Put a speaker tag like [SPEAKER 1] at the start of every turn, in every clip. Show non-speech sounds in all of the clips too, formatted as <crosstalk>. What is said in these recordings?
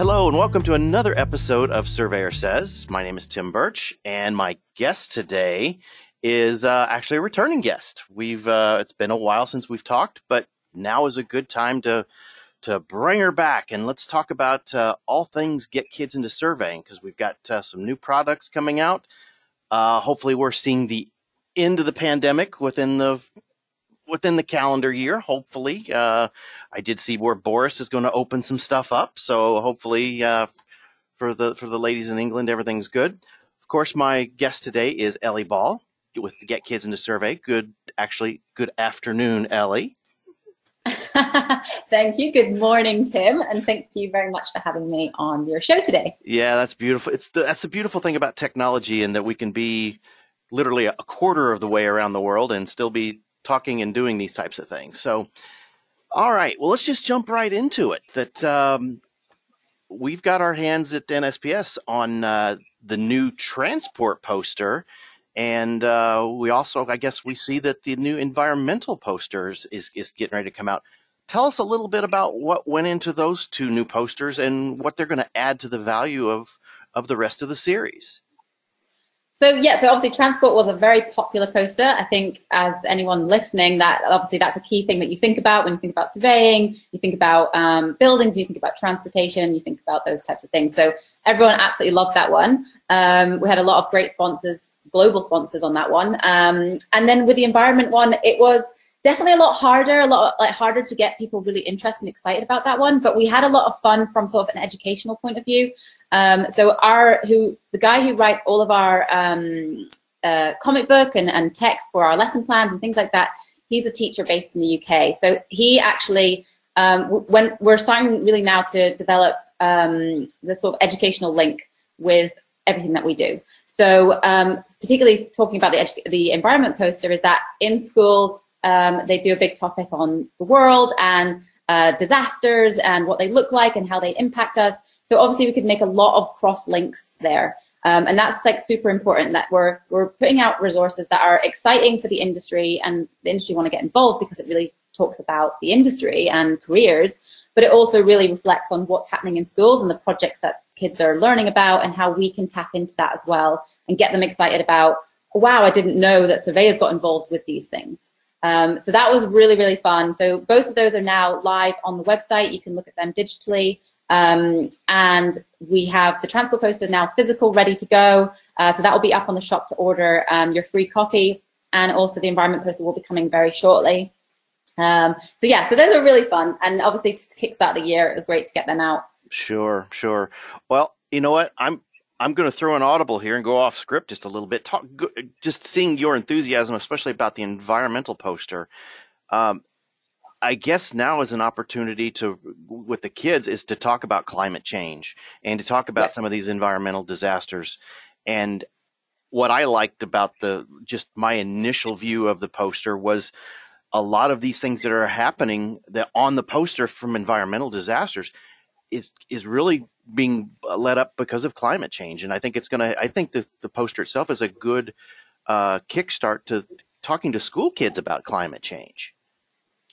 [SPEAKER 1] Hello, and welcome to another episode of Surveyor Says. My name is Tim Burch, and my guest today is uh, actually a returning guest. We've uh, it's been a while since we've talked, but now is a good time to to bring her back and let's talk about uh, all things get kids into surveying because we've got uh, some new products coming out. Uh, hopefully, we're seeing the end of the pandemic within the within the calendar year. Hopefully, uh, I did see where Boris is going to open some stuff up, so hopefully uh, for the for the ladies in England, everything's good. Of course, my guest today is Ellie Ball with Get Kids into Survey. Good, actually, good afternoon, Ellie. <laughs>
[SPEAKER 2] thank you. Good morning, Tim, and thank you very much for having me on your show today.
[SPEAKER 1] Yeah, that's beautiful. It's the, that's the beautiful thing about technology, and that we can be literally a quarter of the way around the world and still be talking and doing these types of things. So, all right, well, let's just jump right into it. That um, we've got our hands at NSPS on uh, the new transport poster. And uh, we also, I guess, we see that the new environmental posters is, is getting ready to come out. Tell us a little bit about what went into those two new posters and what they're going to add to the value of, of the rest of the series.
[SPEAKER 2] So yeah, so obviously transport was a very popular poster. I think as anyone listening, that obviously that's a key thing that you think about when you think about surveying, you think about um, buildings, you think about transportation, you think about those types of things. So everyone absolutely loved that one. Um, we had a lot of great sponsors, global sponsors on that one. Um, and then with the environment one, it was definitely a lot harder, a lot like harder to get people really interested and excited about that one. But we had a lot of fun from sort of an educational point of view. Um, so our who the guy who writes all of our um, uh, comic book and, and text for our lesson plans and things like that, he's a teacher based in the UK. So he actually um, when we're starting really now to develop um, the sort of educational link with everything that we do. So um, particularly talking about the, the environment poster is that in schools um, they do a big topic on the world and uh, disasters and what they look like and how they impact us. So obviously we could make a lot of cross links there. Um, and that's like super important that we're, we're putting out resources that are exciting for the industry and the industry want to get involved because it really talks about the industry and careers, but it also really reflects on what's happening in schools and the projects that kids are learning about and how we can tap into that as well and get them excited about, wow, I didn't know that surveyors got involved with these things. Um, so that was really, really fun. So both of those are now live on the website. You can look at them digitally. Um, and we have the transport poster now physical, ready to go. Uh, so that will be up on the shop to order um, your free copy. And also the environment poster will be coming very shortly. Um, so yeah, so those are really fun. And obviously to kickstart the year, it was great to get them out.
[SPEAKER 1] Sure, sure. Well, you know what? I'm I'm going to throw an audible here and go off script just a little bit. Talk, just seeing your enthusiasm, especially about the environmental poster. Um, I guess now is an opportunity to, with the kids, is to talk about climate change and to talk about some of these environmental disasters. And what I liked about the just my initial view of the poster was a lot of these things that are happening that on the poster from environmental disasters is is really being led up because of climate change. And I think it's going to, I think the, the poster itself is a good uh, kickstart to talking to school kids about climate change.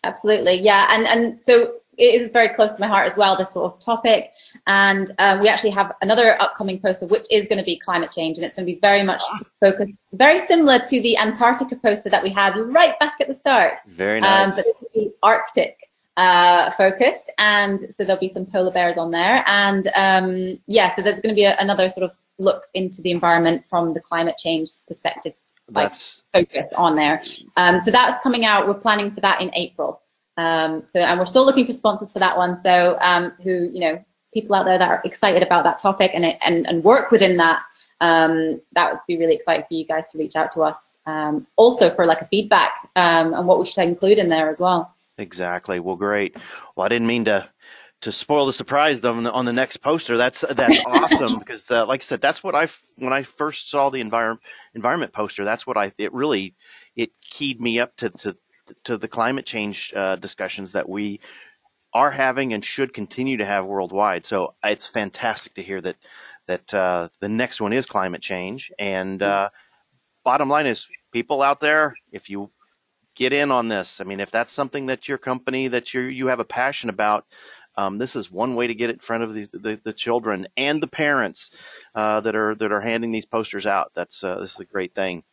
[SPEAKER 2] Absolutely. Yeah. And, and so it is very close to my heart as well, this sort of topic. And um, we actually have another upcoming poster, which is going to be climate change. And it's going to be very much ah. focused, very similar to the Antarctica poster that we had right back at the start.
[SPEAKER 1] Very nice.
[SPEAKER 2] Um, but Arctic uh, focused, and so there'll be some polar bears on there, and um, yeah, so there's going to be a, another sort of look into the environment from the climate change perspective.
[SPEAKER 1] That's
[SPEAKER 2] like, focus on there. Um, so that's coming out. We're planning for that in April. Um, so and we're still looking for sponsors for that one. So um, who you know people out there that are excited about that topic and and and work within that um, that would be really exciting for you guys to reach out to us. Um, also for like a feedback um, and what we should include in there as well.
[SPEAKER 1] Exactly. Well, great. Well, I didn't mean to to spoil the surprise on the on the next poster. That's that's awesome <laughs> because, uh, like I said, that's what I when I first saw the environment environment poster. That's what I it really it keyed me up to to to the climate change uh, discussions that we are having and should continue to have worldwide. So it's fantastic to hear that that uh, the next one is climate change. And uh, bottom line is, people out there, if you get in on this, I mean, if that's something that your company that you you have a passion about, um, this is one way to get it in front of the, the, the children and the parents uh, that are that are handing these posters out. That's uh, this is a great thing.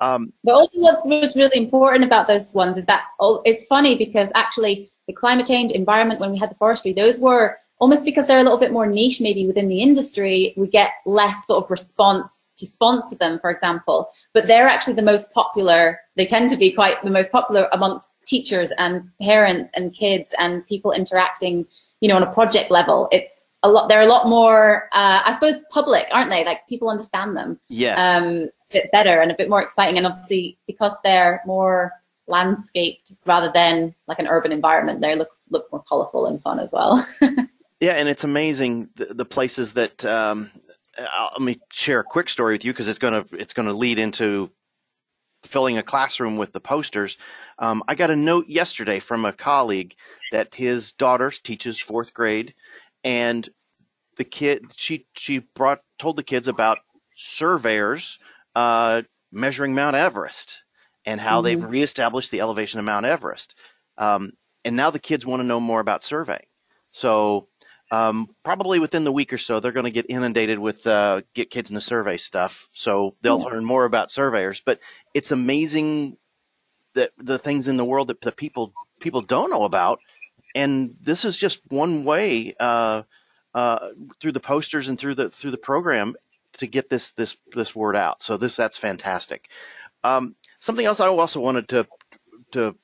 [SPEAKER 2] Um, but also, what's, what's really important about those ones is that oh, it's funny because actually the climate change, environment, when we had the forestry, those were almost because they're a little bit more niche maybe within the industry, we get less sort of response to sponsor them, for example. But they're actually the most popular, they tend to be quite the most popular amongst teachers and parents and kids and people interacting, you know, on a project level. It's a lot, they're a lot more, uh, I suppose, public, aren't they? Like people understand them.
[SPEAKER 1] Yes.
[SPEAKER 2] Um, a bit better and a bit more exciting. And obviously, because they're more landscaped rather than like an urban environment, they look, look more colorful and fun as well. <laughs>
[SPEAKER 1] Yeah, and it's amazing the, the places that. Um, let me share a quick story with you because it's gonna it's gonna lead into filling a classroom with the posters. Um, I got a note yesterday from a colleague that his daughter teaches fourth grade, and the kid she she brought told the kids about surveyors uh, measuring Mount Everest and how mm-hmm. they've reestablished the elevation of Mount Everest. Um, and now the kids want to know more about surveying. So um, probably within the week or so, they're going to get inundated with uh, get kids in the survey stuff. So they'll yeah. learn more about surveyors. But it's amazing that the things in the world that the people people don't know about, and this is just one way uh, uh, through the posters and through the through the program to get this this this word out. So this that's fantastic. Um, something else I also wanted to to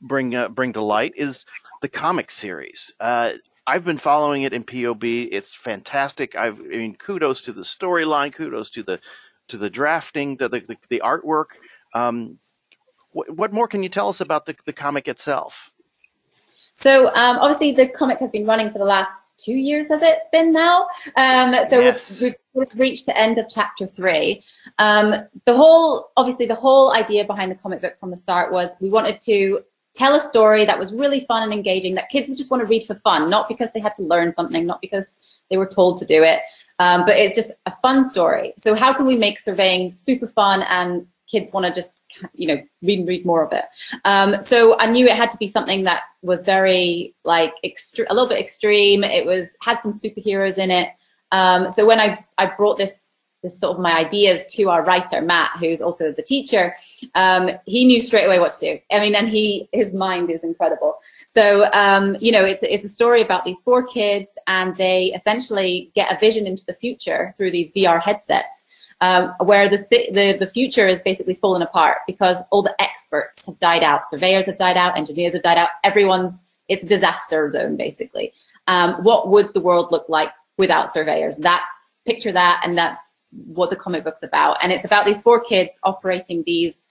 [SPEAKER 1] bring uh, bring to light is the comic series. Uh, I've been following it in POB. It's fantastic. I've, I mean, kudos to the storyline. Kudos to the to the drafting, the the, the artwork. Um, what, what more can you tell us about the, the comic itself?
[SPEAKER 2] So um, obviously the comic has been running for the last two years, has it been now? Um, so yes. we've, we've, reached the end of chapter three. Um, the whole, obviously the whole idea behind the comic book from the start was we wanted to tell a story that was really fun and engaging that kids would just want to read for fun, not because they had to learn something, not because they were told to do it, um, but it's just a fun story. So how can we make surveying super fun and kids want to just, you know, read read more of it? Um, so I knew it had to be something that was very like extre- a little bit extreme. It was had some superheroes in it. Um, so when I, I brought this this sort of my ideas to our writer Matt, who's also the teacher, um, he knew straight away what to do. I mean, and he his mind is incredible. So um, you know, it's it's a story about these four kids, and they essentially get a vision into the future through these VR headsets. Um, where the, the the future is basically falling apart because all the experts have died out, surveyors have died out, engineers have died out. Everyone's it's disaster zone basically. Um, what would the world look like without surveyors? That's picture that, and that's what the comic book's about. And it's about these four kids operating these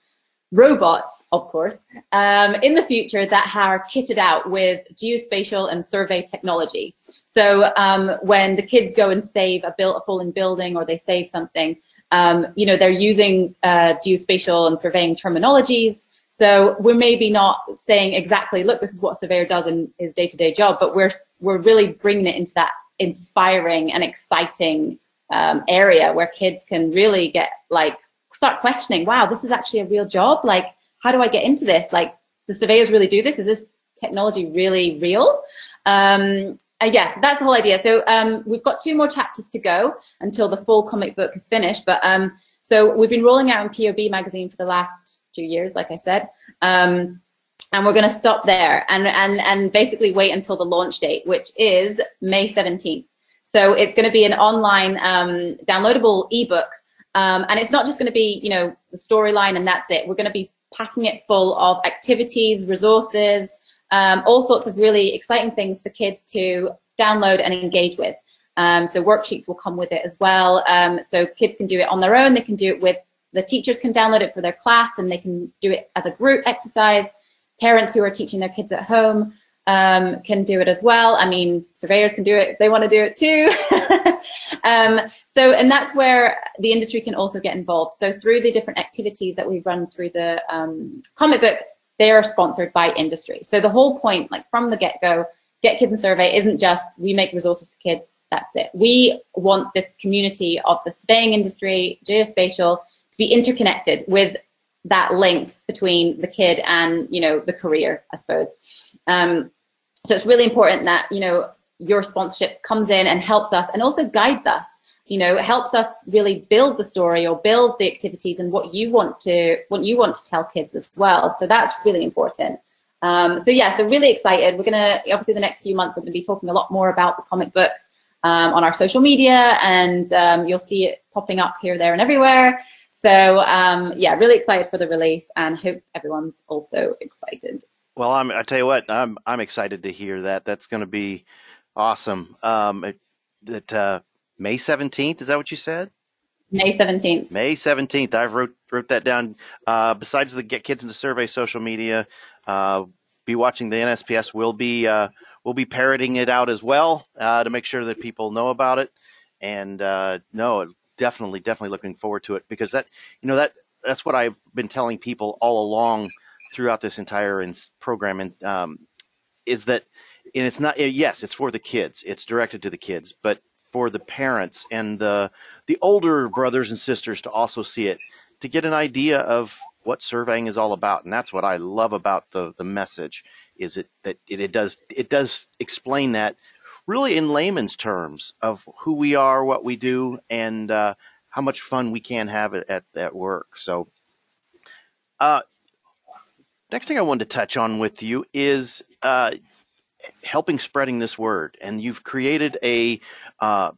[SPEAKER 2] robots, of course, um, in the future that are kitted out with geospatial and survey technology. So um, when the kids go and save a, build, a fallen building or they save something, um, you know, they're using uh, geospatial and surveying terminologies. So we're maybe not saying exactly, look, this is what a surveyor does in his day-to-day job, but we're we're really bringing it into that inspiring and exciting um, area where kids can really get like start questioning, wow, this is actually a real job. Like, how do I get into this? Like, do surveyors really do this? Is this technology really real? Um, yes, yeah, so that's the whole idea. So um, we've got two more chapters to go until the full comic book is finished. But um, so we've been rolling out in POB magazine for the last two years, like I said. Um, and we're going to stop there and, and, and basically wait until the launch date, which is May 17th. So it's going to be an online um, downloadable ebook. Um, and it's not just going to be, you know, the storyline and that's it. We're going to be packing it full of activities, resources, um, all sorts of really exciting things for kids to download and engage with. Um, so worksheets will come with it as well. Um, so kids can do it on their own. They can do it with the teachers can download it for their class and they can do it as a group exercise. Parents who are teaching their kids at home um, can do it as well. I mean, surveyors can do it if they want to do it too. <laughs> um, so, and that's where the industry can also get involved. So through the different activities that we run through the um, comic book, they are sponsored by industry. So the whole point, like from the get-go, Get Kids in Survey isn't just we make resources for kids, that's it. We want this community of the surveying industry, geospatial, to be interconnected with that link between the kid and you know the career, I suppose. Um, so it's really important that you know your sponsorship comes in and helps us and also guides us. You know, it helps us really build the story or build the activities and what you want to what you want to tell kids as well. So that's really important. Um, so yeah, so really excited. We're gonna obviously the next few months we're gonna be talking a lot more about the comic book um, on our social media, and um, you'll see it popping up here, there, and everywhere. So um, yeah, really excited for the release, and hope everyone's also excited.
[SPEAKER 1] Well, I'm. I tell you what, I'm. I'm excited to hear that. That's going to be awesome. Um, it, that uh, May seventeenth. Is that what you said?
[SPEAKER 2] May seventeenth.
[SPEAKER 1] May seventeenth. I've wrote wrote that down. Uh, besides the Get Kids into Survey social media, uh, be watching the NSPS. We'll be uh, we'll be parroting it out as well uh, to make sure that people know about it. And uh, no, definitely, definitely looking forward to it because that you know that that's what I've been telling people all along throughout this entire program, and um, is that and it's not yes, it's for the kids. It's directed to the kids, but for the parents and the the older brothers and sisters to also see it to get an idea of what surveying is all about and that's what i love about the the message is it that it, it does it does explain that really in layman's terms of who we are what we do and uh, how much fun we can have at, at, work so uh, next thing i wanted to touch on with you is uh, helping spreading this word and you've created a uh,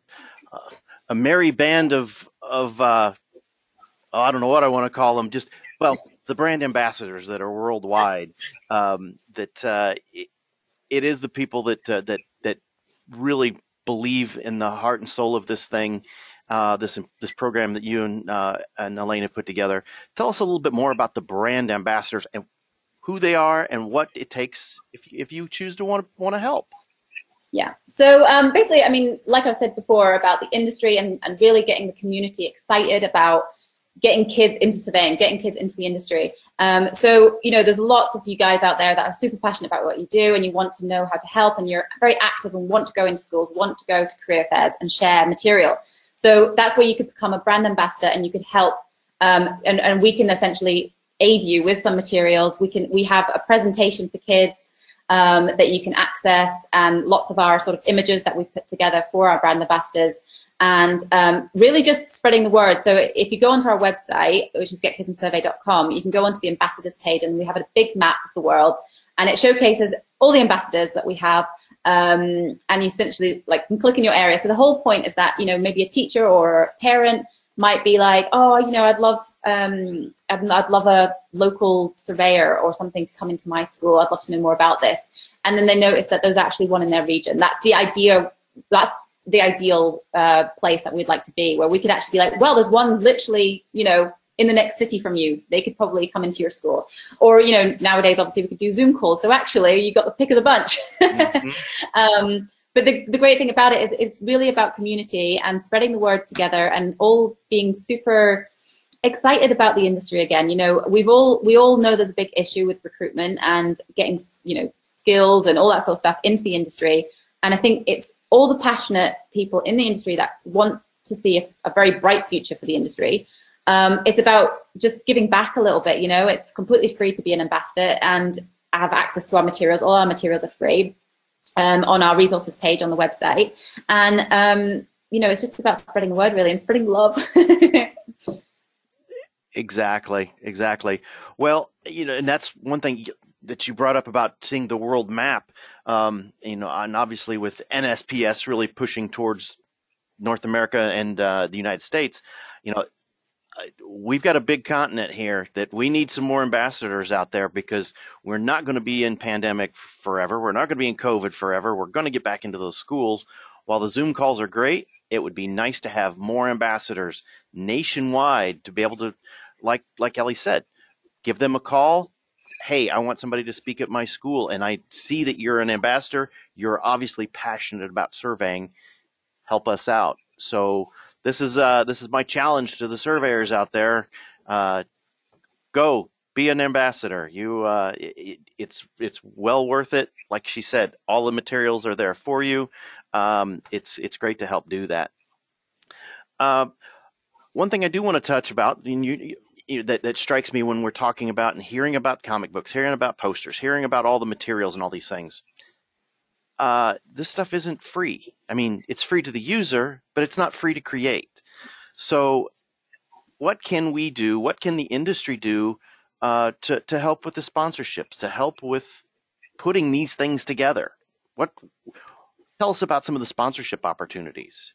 [SPEAKER 1] a merry band of of uh, I don't know what I want to call them. Just well, the brand ambassadors that are worldwide. Um, that uh, it, it is the people that uh, that that really believe in the heart and soul of this thing. Uh, this this program that you and uh, and Elaine have put together. Tell us a little bit more about the brand ambassadors and who they are and what it takes if if you choose to want to want to help.
[SPEAKER 2] Yeah. So um, basically, I mean, like I've said before about the industry and, and really getting the community excited about getting kids into surveying, getting kids into the industry. Um, so, you know, there's lots of you guys out there that are super passionate about what you do and you want to know how to help and you're very active and want to go into schools, want to go to career fairs and share material. So that's where you could become a brand ambassador and you could help um, and, and we can essentially aid you with some materials. We can we have a presentation for kids um, that you can access and lots of our sort of images that we've put together for our brand ambassadors and um, really just spreading the word. So if you go onto our website, which is getkidsinsurvey.com, you can go onto the ambassadors page and we have a big map of the world and it showcases all the ambassadors that we have um, and you essentially like can click in your area. So the whole point is that, you know, maybe a teacher or a parent might be like, oh, you know, I'd love, um, I'd, I'd, love a local surveyor or something to come into my school. I'd love to know more about this. And then they notice that there's actually one in their region. That's the idea. That's the ideal uh, place that we'd like to be, where we could actually be like, well, there's one literally, you know, in the next city from you. They could probably come into your school. Or, you know, nowadays, obviously, we could do Zoom calls. So actually, you got the pick of the bunch. Mm-hmm. <laughs> um, but the, the great thing about it is it's really about community and spreading the word together and all being super excited about the industry again. You know, we've all we all know there's a big issue with recruitment and getting you know skills and all that sort of stuff into the industry. And I think it's all the passionate people in the industry that want to see a, a very bright future for the industry. Um, it's about just giving back a little bit. You know, it's completely free to be an ambassador and have access to our materials. All our materials are free um, on our resources page on the website. And, um, you know, it's just about spreading the word really and spreading love. <laughs>
[SPEAKER 1] exactly, exactly. Well, you know, and that's one thing that you brought up about seeing the world map. Um, you know, and obviously with NSPS really pushing towards North America and uh, the United States, you know, we've got a big continent here that we need some more ambassadors out there because we're not going to be in pandemic forever. We're not going to be in COVID forever. We're going to get back into those schools. while the Zoom calls are great, it would be nice to have more ambassadors nationwide to be able to, like like Ellie said, give them a call. Hey, I want somebody to speak at my school, and I see that you're an ambassador. You're obviously passionate about surveying. Help us out. So this is uh, this is my challenge to the surveyors out there. Uh, go be an ambassador. You, uh, it, it's it's well worth it. Like she said, all the materials are there for you. Um, it's it's great to help do that. Uh, one thing I do want to touch about, you, you, that that strikes me when we're talking about and hearing about comic books, hearing about posters, hearing about all the materials and all these things. Uh, this stuff isn't free. I mean, it's free to the user, but it's not free to create. So, what can we do? What can the industry do uh, to to help with the sponsorships, to help with putting these things together. What tell us about some of the sponsorship opportunities?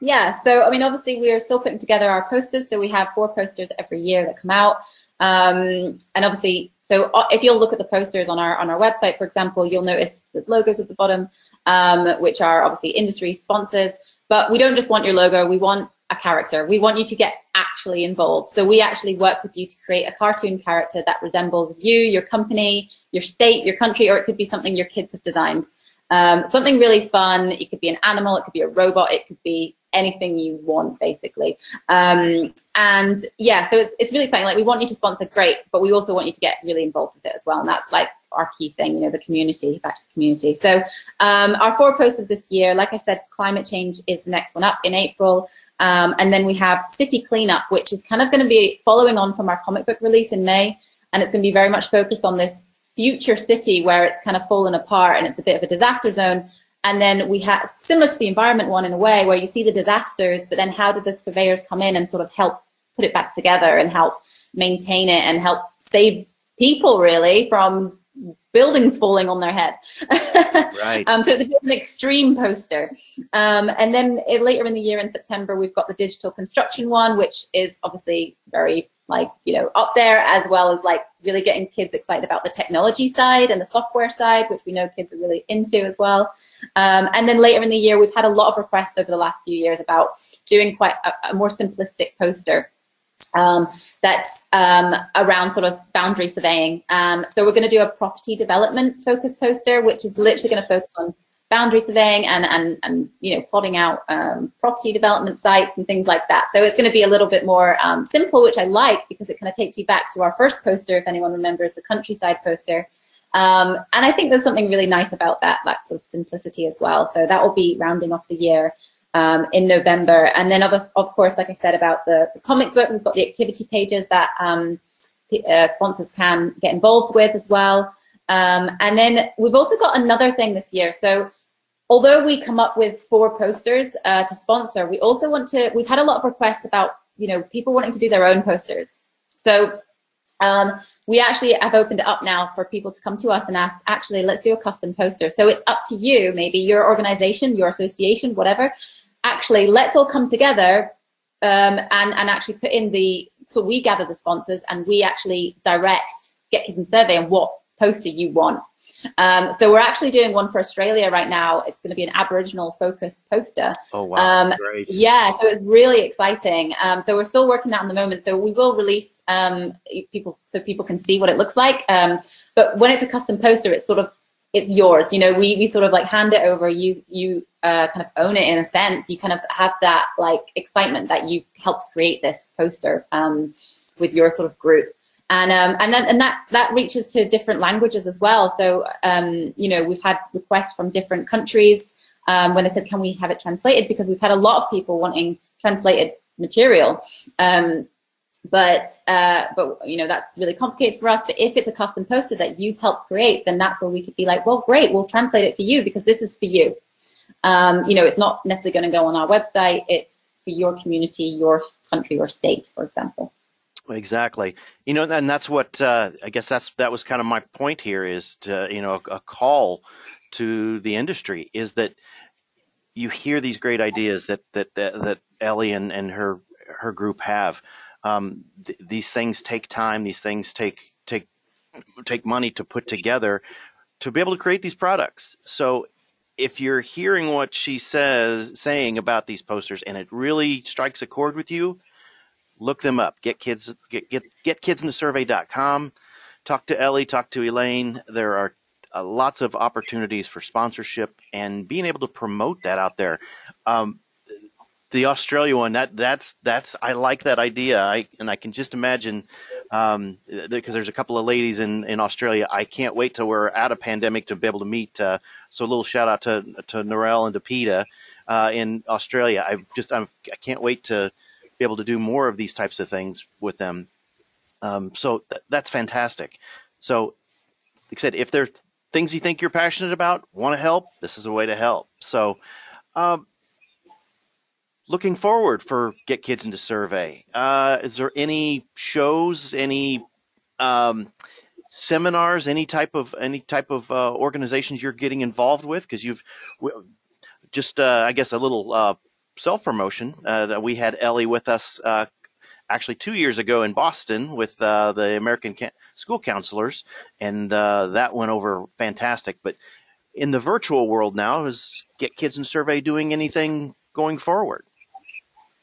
[SPEAKER 2] Yeah, so I mean, obviously, we are still putting together our posters. So we have four posters every year that come out, um, and obviously, so uh, if you'll look at the posters on our on our website, for example, you'll notice the logos at the bottom, um, which are obviously industry sponsors. But we don't just want your logo; we want a character. We want you to get actually involved. So we actually work with you to create a cartoon character that resembles you, your company, your state, your country, or it could be something your kids have designed. Um, something really fun. It could be an animal, it could be a robot, it could be anything you want, basically. Um, and yeah, so it's, it's really exciting. Like we want you to sponsor, great, but we also want you to get really involved with it as well. And that's like our key thing, you know, the community, back to the community. So um, our four posters this year, like I said, climate change is the next one up in April. Um, and then we have City Cleanup, which is kind of going to be following on from our comic book release in May. And it's going to be very much focused on this future city where it's kind of fallen apart and it's a bit of a disaster zone. And then we have similar to the environment one in a way where you see the disasters, but then how did the surveyors come in and sort of help put it back together and help maintain it and help save people really from buildings falling on their head.
[SPEAKER 1] right. <laughs>
[SPEAKER 2] Um, so it's a bit of an extreme poster. Um, and then it, later in the year in September, we've got the digital construction one, which is obviously very like, you know, up there as well as like really getting kids excited about the technology side and the software side, which we know kids are really into as well. Um, and then later in the year, we've had a lot of requests over the last few years about doing quite a, a more simplistic poster um, that's um, around sort of boundary surveying. Um, so we're going to do a property development focus poster, which is literally going to focus on boundary surveying and and and you know plotting out um, property development sites and things like that. So it's going to be a little bit more um, simple, which I like because it kind of takes you back to our first poster, if anyone remembers the countryside poster. Um, and I think there's something really nice about that, that sort of simplicity as well. So that will be rounding off the year um, in November. And then, of, of course, like I said about the, the comic book, we've got the activity pages that um, uh, sponsors can get involved with as well. Um, and then we've also got another thing this year. So although we come up with four posters uh, to sponsor, we also want to, we've had a lot of requests about, you know, people wanting to do their own posters. So um, we actually have opened it up now for people to come to us and ask, actually, let's do a custom poster. So it's up to you, maybe your organization, your association, whatever, actually let's all come together um, and, and actually put in the, so we gather the sponsors and we actually direct Get Kids in Survey and what poster you want. Um, so we're actually doing one for Australia right now. It's going to be an Aboriginal focused poster.
[SPEAKER 1] Oh wow!
[SPEAKER 2] Um,
[SPEAKER 1] Great.
[SPEAKER 2] Yeah, so it's really exciting. Um, so we're still working that in the moment. So we will release um, people so people can see what it looks like. Um, but when it's a custom poster, it's sort of it's yours. You know, we, we sort of like hand it over. You you uh, kind of own it in a sense. You kind of have that like excitement that you've helped create this poster um, with your sort of group. And um, and then and that that reaches to different languages as well. So um, you know, we've had requests from different countries um, when they said, "Can we have it translated?" Because we've had a lot of people wanting translated material. Um, but uh, but you know that's really complicated for us. But if it's a custom poster that you've helped create, then that's where we could be like, well, great, we'll translate it for you because this is for you. Um, you know, it's not necessarily going to go on our website. It's for your community, your country, or state, for example.
[SPEAKER 1] Exactly. You know, and that's what uh, I guess that's that was kind of my point here is to you know a, a call to the industry is that you hear these great ideas that that that, that Ellie and, and her her group have um, th- these things take time. These things take take take money to put together to be able to create these products. So if you're hearing what she says saying about these posters and it really strikes a chord with you, look them up. Get kids get get get kids into survey.com. Talk to Ellie, talk to Elaine. There are uh, lots of opportunities for sponsorship and being able to promote that out there. Um, the Australia one that that's that's I like that idea. I and I can just imagine um, because there's a couple of ladies in in Australia. I can't wait till we're out of pandemic to be able to meet. Uh, so a little shout out to to Narelle and to Peta uh, in Australia. I just I'm, I can't wait to be able to do more of these types of things with them. Um, so th- that's fantastic. So, like I said, if there's things you think you're passionate about, want to help, this is a way to help. So. Um, looking forward for Get Kids into Survey. Uh, is there any shows, any um, seminars, any type of any type of uh, organizations you're getting involved with? Because you've just, uh, I guess, a little uh, self promotion. Uh, we had Ellie with us uh, actually two years ago in Boston with the American School Counselors, and that went over fantastic. But in the virtual world now, is Get Kids in Survey doing anything going forward?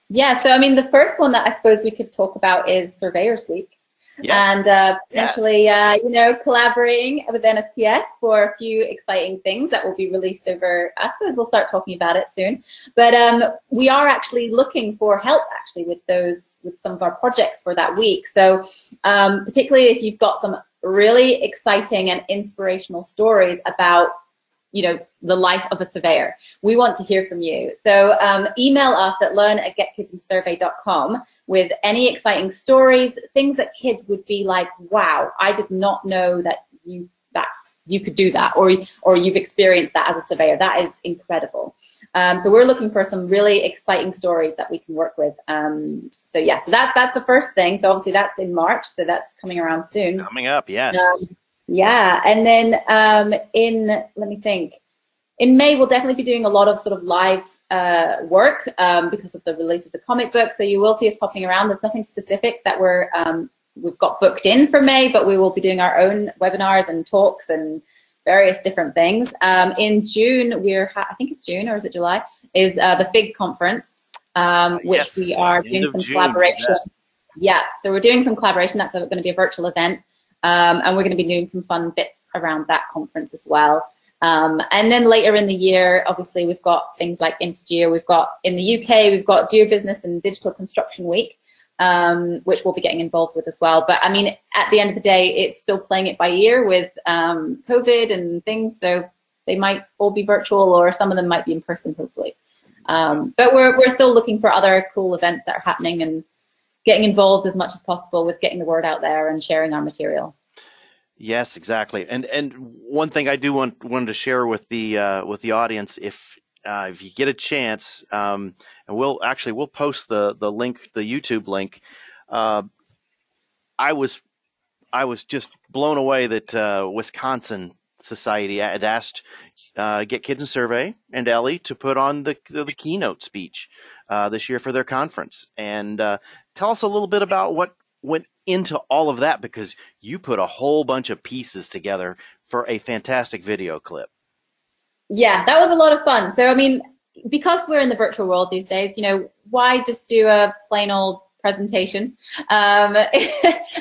[SPEAKER 2] Yeah, so I mean, the first one that I suppose we could talk about is Surveyors Week. Yes. And uh, potentially, yes. uh, you know, collaborating with NSPS for a few exciting things that will be released over. I suppose we'll start talking about it soon. But um, we are actually looking for help, actually, with those with some of our projects for that week. So, um, particularly if you've got some really exciting and inspirational stories about you know, the life of a surveyor. We want to hear from you. So um, email us at learn at getkidsinsurvey.com with any exciting stories, things that kids would be like, wow, I did not know that you that you could do that or or you've experienced that as a surveyor. That is incredible. Um, so we're looking for some really exciting stories that we can work with. Um, so yeah, so that, that's the first thing. So obviously that's in March, so that's coming around soon.
[SPEAKER 1] Coming up, yes.
[SPEAKER 2] Yeah, and then um, in let me think. In May, we'll definitely be doing a lot of sort of live uh, work um, because of the release of the comic book. So you will see us popping around. There's nothing specific that we're um, we've got booked in for May, but we will be doing our own webinars and talks and various different things. Um, in June, we're I think it's June or is it July? Is uh, the FIG conference, um, which yes, we are doing some June, collaboration. Yeah. yeah, so we're doing some collaboration. That's going to be a virtual event. Um, and we're going to be doing some fun bits around that conference as well. Um, and then later in the year, obviously, we've got things like Intergeo. We've got in the UK, we've got Geo Business and Digital Construction Week, um, which we'll be getting involved with as well. But I mean, at the end of the day, it's still playing it by ear with um, COVID and things. So they might all be virtual, or some of them might be in person, hopefully. Um, but we're we're still looking for other cool events that are happening and getting involved as much as possible with getting the word out there and sharing our material.
[SPEAKER 1] Yes, exactly. And and one thing I do want wanted to share with the uh, with the audience, if uh, if you get a chance, um, and we'll actually we'll post the the link, the YouTube link. Uh, I was I was just blown away that uh, Wisconsin Society had asked uh, Get Kids in Survey and Ellie to put on the the, the keynote speech uh, this year for their conference. And uh, tell us a little bit about what went into all of that because you put a whole bunch of pieces together for a fantastic video clip.
[SPEAKER 2] Yeah, that was a lot of fun. So, I mean, because we're in the virtual world these days, you know, why just do a plain old presentation? Um, <laughs>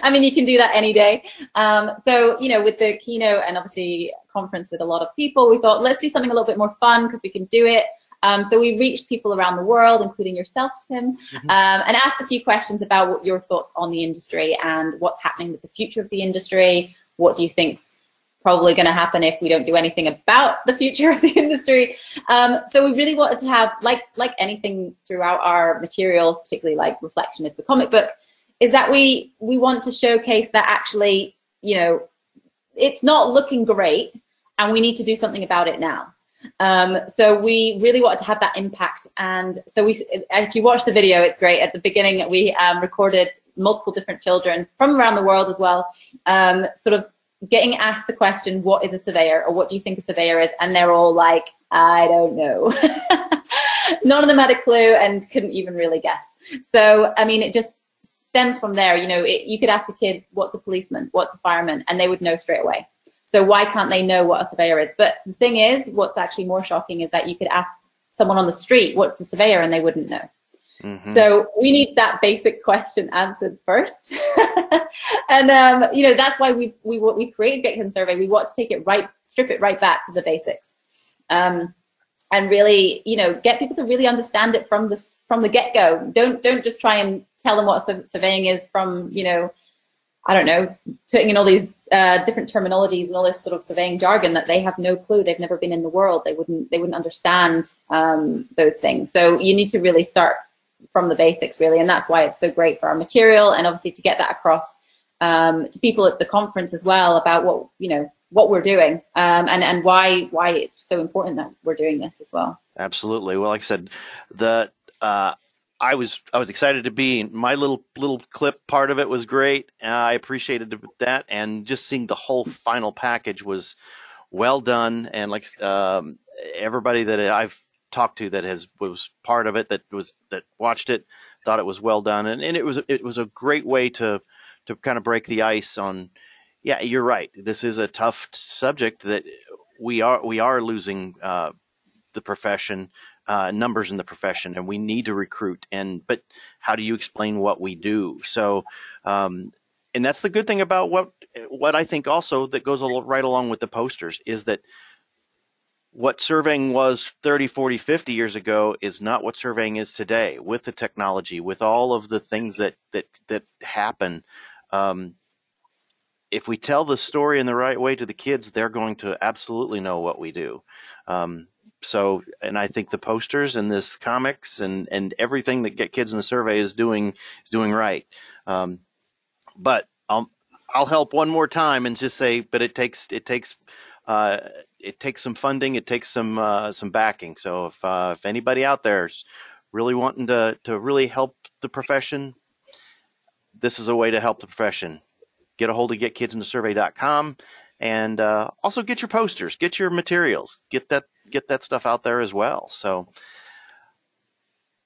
[SPEAKER 2] I mean, you can do that any day. Um, so, you know, with the keynote and obviously conference with a lot of people, we thought let's do something a little bit more fun because we can do it um, so we reached people around the world, including yourself, Tim, mm-hmm. um, and asked a few questions about what your thoughts on the industry and what's happening with the future of the industry. What do you think's probably going to happen if we don't do anything about the future of the industry? Um, so we really wanted to have, like like anything throughout our materials, particularly like reflection of the comic book, is that we we want to showcase that actually, you know, it's not looking great, and we need to do something about it now. Um, so we really wanted to have that impact. And so we, if you watch the video, it's great. At the beginning, we um, recorded multiple different children from around the world as well, um, sort of getting asked the question, what is a surveyor or what do you think a surveyor is? And they're all like, I don't know. <laughs> None of them had a clue and couldn't even really guess. So, I mean, it just stems from there. You know, it, you could ask a kid, what's a policeman? What's a fireman? And they would know straight away. So why can't they know what a surveyor is? But the thing is, what's actually more shocking is that you could ask someone on the street, what's a surveyor? And they wouldn't know. Mm-hmm. So we need that basic question answered first, <laughs> and um, you know that's why we we we created Get Survey. We want to take it right, strip it right back to the basics, um, and really you know get people to really understand it from the from the get go. Don't don't just try and tell them what surveying is from you know I don't know, putting in all these uh, different terminologies and all this sort of surveying jargon that they have no clue. They've never been in the world. They wouldn't. They wouldn't understand um, those things. So you need to really start from the basics, really, and that's why it's so great for our material, and obviously to get that across um, to people at the conference as well about what you know what we're doing um, and and why why it's so important that we're doing this as well.
[SPEAKER 1] Absolutely. Well, like I said, the uh, I was I was excited to be. My little little clip part of it was great. Uh, I appreciated that, and just seeing the whole final package was well done. And like um, everybody that I've talked to that has was part of it, that was that watched it, thought it was well done, and, and it was it was a great way to to kind of break the ice on. Yeah, you're right. This is a tough subject that we are we are losing uh, the profession uh, numbers in the profession, and we need to recruit. And but how do you explain what we do? So, um, and that's the good thing about what what I think also that goes right along with the posters is that what surveying was 30 40 50 years ago is not what surveying is today with the technology with all of the things that that that happen um, if we tell the story in the right way to the kids they're going to absolutely know what we do um, so, and I think the posters and this comics and and everything that Get Kids in the Survey is doing is doing right. Um, but I'll I'll help one more time and just say, but it takes it takes uh, it takes some funding, it takes some uh, some backing. So if uh, if anybody out there's really wanting to to really help the profession, this is a way to help the profession. Get a hold of getkidsinthesurvey.com and uh, also get your posters, get your materials, get that get that stuff out there as well. So,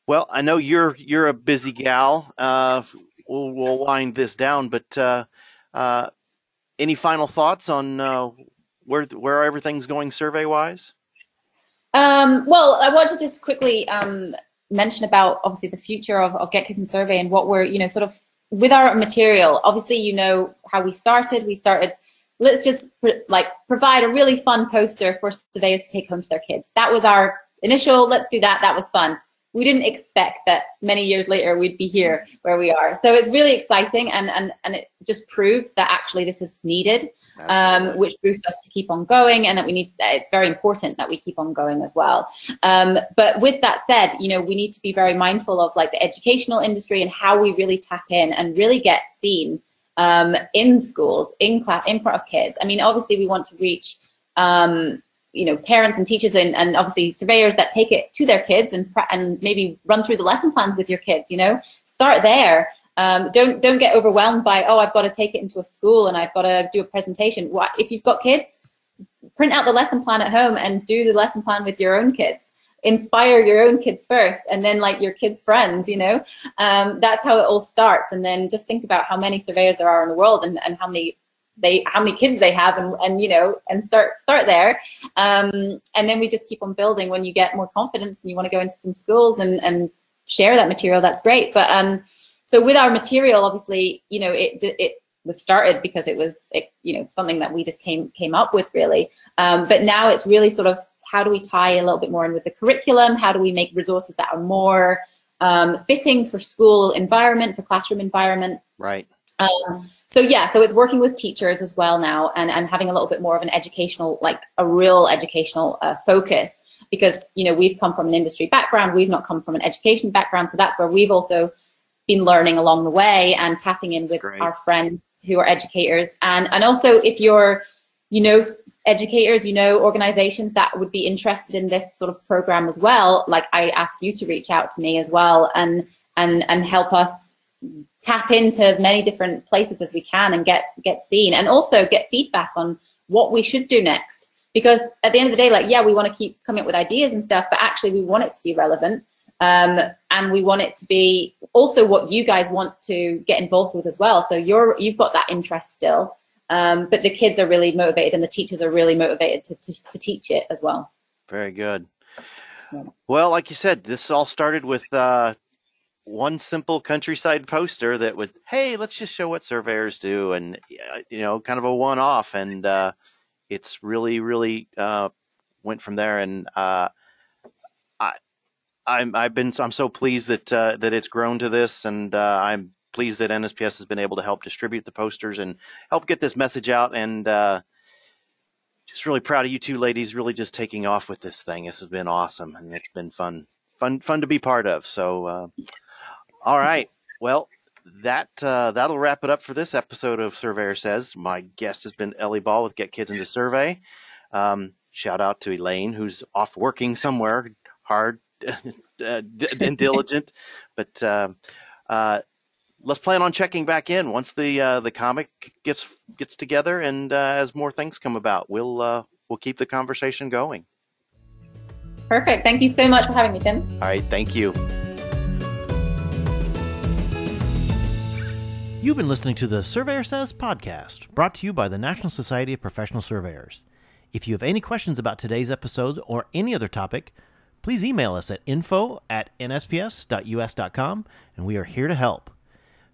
[SPEAKER 1] well, I know you're you're a busy gal. Uh, we'll, we'll wind this down, but uh, uh, any final thoughts on uh, where where everything's going survey wise?
[SPEAKER 2] Um, well, I want to just quickly um, mention about obviously the future of, of Get Kids in Survey and what we're you know sort of with our material. Obviously, you know how we started. We started let's just like provide a really fun poster for surveyors to take home to their kids. That was our initial, let's do that. That was fun. We didn't expect that many years later we'd be here where we are. So it's really exciting and, and, and it just proves that actually this is needed, um, which proves us to keep on going and that we need, it's very important that we keep on going as well. Um, but with that said, you know, we need to be very mindful of like the educational industry and how we really tap in and really get seen um, in schools, in class, in front of kids. I mean, obviously, we want to reach, um, you know, parents and teachers, and, and obviously surveyors that take it to their kids and and maybe run through the lesson plans with your kids. You know, start there. Um, don't don't get overwhelmed by oh, I've got to take it into a school and I've got to do a presentation. What if you've got kids? Print out the lesson plan at home and do the lesson plan with your own kids. Inspire your own kids first and then like your kids friends you know? Um, that's how it all starts. And then just think about how many surveyors there are in the world and, and how many they how many kids they have and, and you know and start start there. Um, and then we just keep on building. When you get more confidence and you want to go into some schools and and share that material that's great. But um so with our material obviously you know it it was started because it was it, you know something that we just came came up with really um, but now it's really sort of how do we tie a little bit more in with the curriculum? How do we make resources that are more um, fitting for school environment, for classroom environment?
[SPEAKER 1] Right.
[SPEAKER 2] Um, so yeah, so it's working with teachers as well now, and and having a little bit more of an educational, like a real educational uh, focus, because you know we've come from an industry background, we've not come from an education background, so that's where we've also been learning along the way and tapping in with our friends who are educators, and and also if you're you know educators, you know organizations that would be interested in this sort of program as well, like I ask you to reach out to me as well and and and help us tap into as many different places as we can and get get seen and also get feedback on what we should do next. Because at the end of the day, like yeah, we want to keep coming up with ideas and stuff, but actually we want it to be relevant. Um, and we want it to be also what you guys want to get involved with as well. So you're you've got that interest still Um, but the kids are really motivated and the teachers are really motivated to, to, to teach it as well.
[SPEAKER 1] Very good. Well, like you said, this all started with uh, one simple countryside poster that would, hey, let's just show what surveyors do, and you know, kind of a one-off, and uh, it's really, really uh, went from there. And uh, I'm, I've been, I'm so pleased that uh, that it's grown to this, and uh, I'm pleased that NSPS has been able to help distribute the posters and help get this message out, and uh, just really proud of you two ladies really just taking off with this thing. This has been awesome and it's been fun, fun, fun to be part of. So, uh, all right. Well, that uh, that'll wrap it up for this episode of Surveyor Says. My guest has been Ellie Ball with Get Kids into Survey. Um, shout out to Elaine, who's off working somewhere hard <laughs> and diligent. But uh, uh, let's plan on checking back in once the uh, the comic gets gets together and uh, as more things come about. We'll uh, we'll keep the conversation going.
[SPEAKER 2] Perfect. Thank you so much for having me, Tim.
[SPEAKER 1] All right. Thank you.
[SPEAKER 3] You've been listening to the Surveyor Says podcast, brought to you by the National Society of Professional Surveyors. If you have any questions about today's episode or any other topic, please email us at info at nsps.us.com and we are here to help.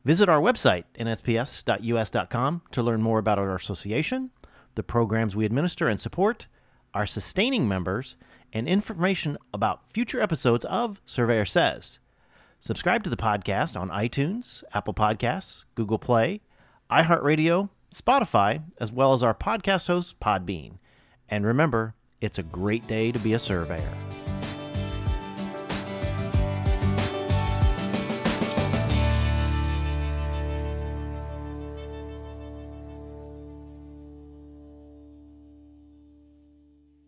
[SPEAKER 3] Visit our website, nsps.us.com, to learn more about our association, the programs we administer and support, our sustaining members, and information about future episodes of Surveyor Says. Subscribe to the podcast on iTunes, Apple Podcasts, Google Play, iHeartRadio, Spotify, as well as our podcast host, Podbean. And remember, it's a great day to be a surveyor.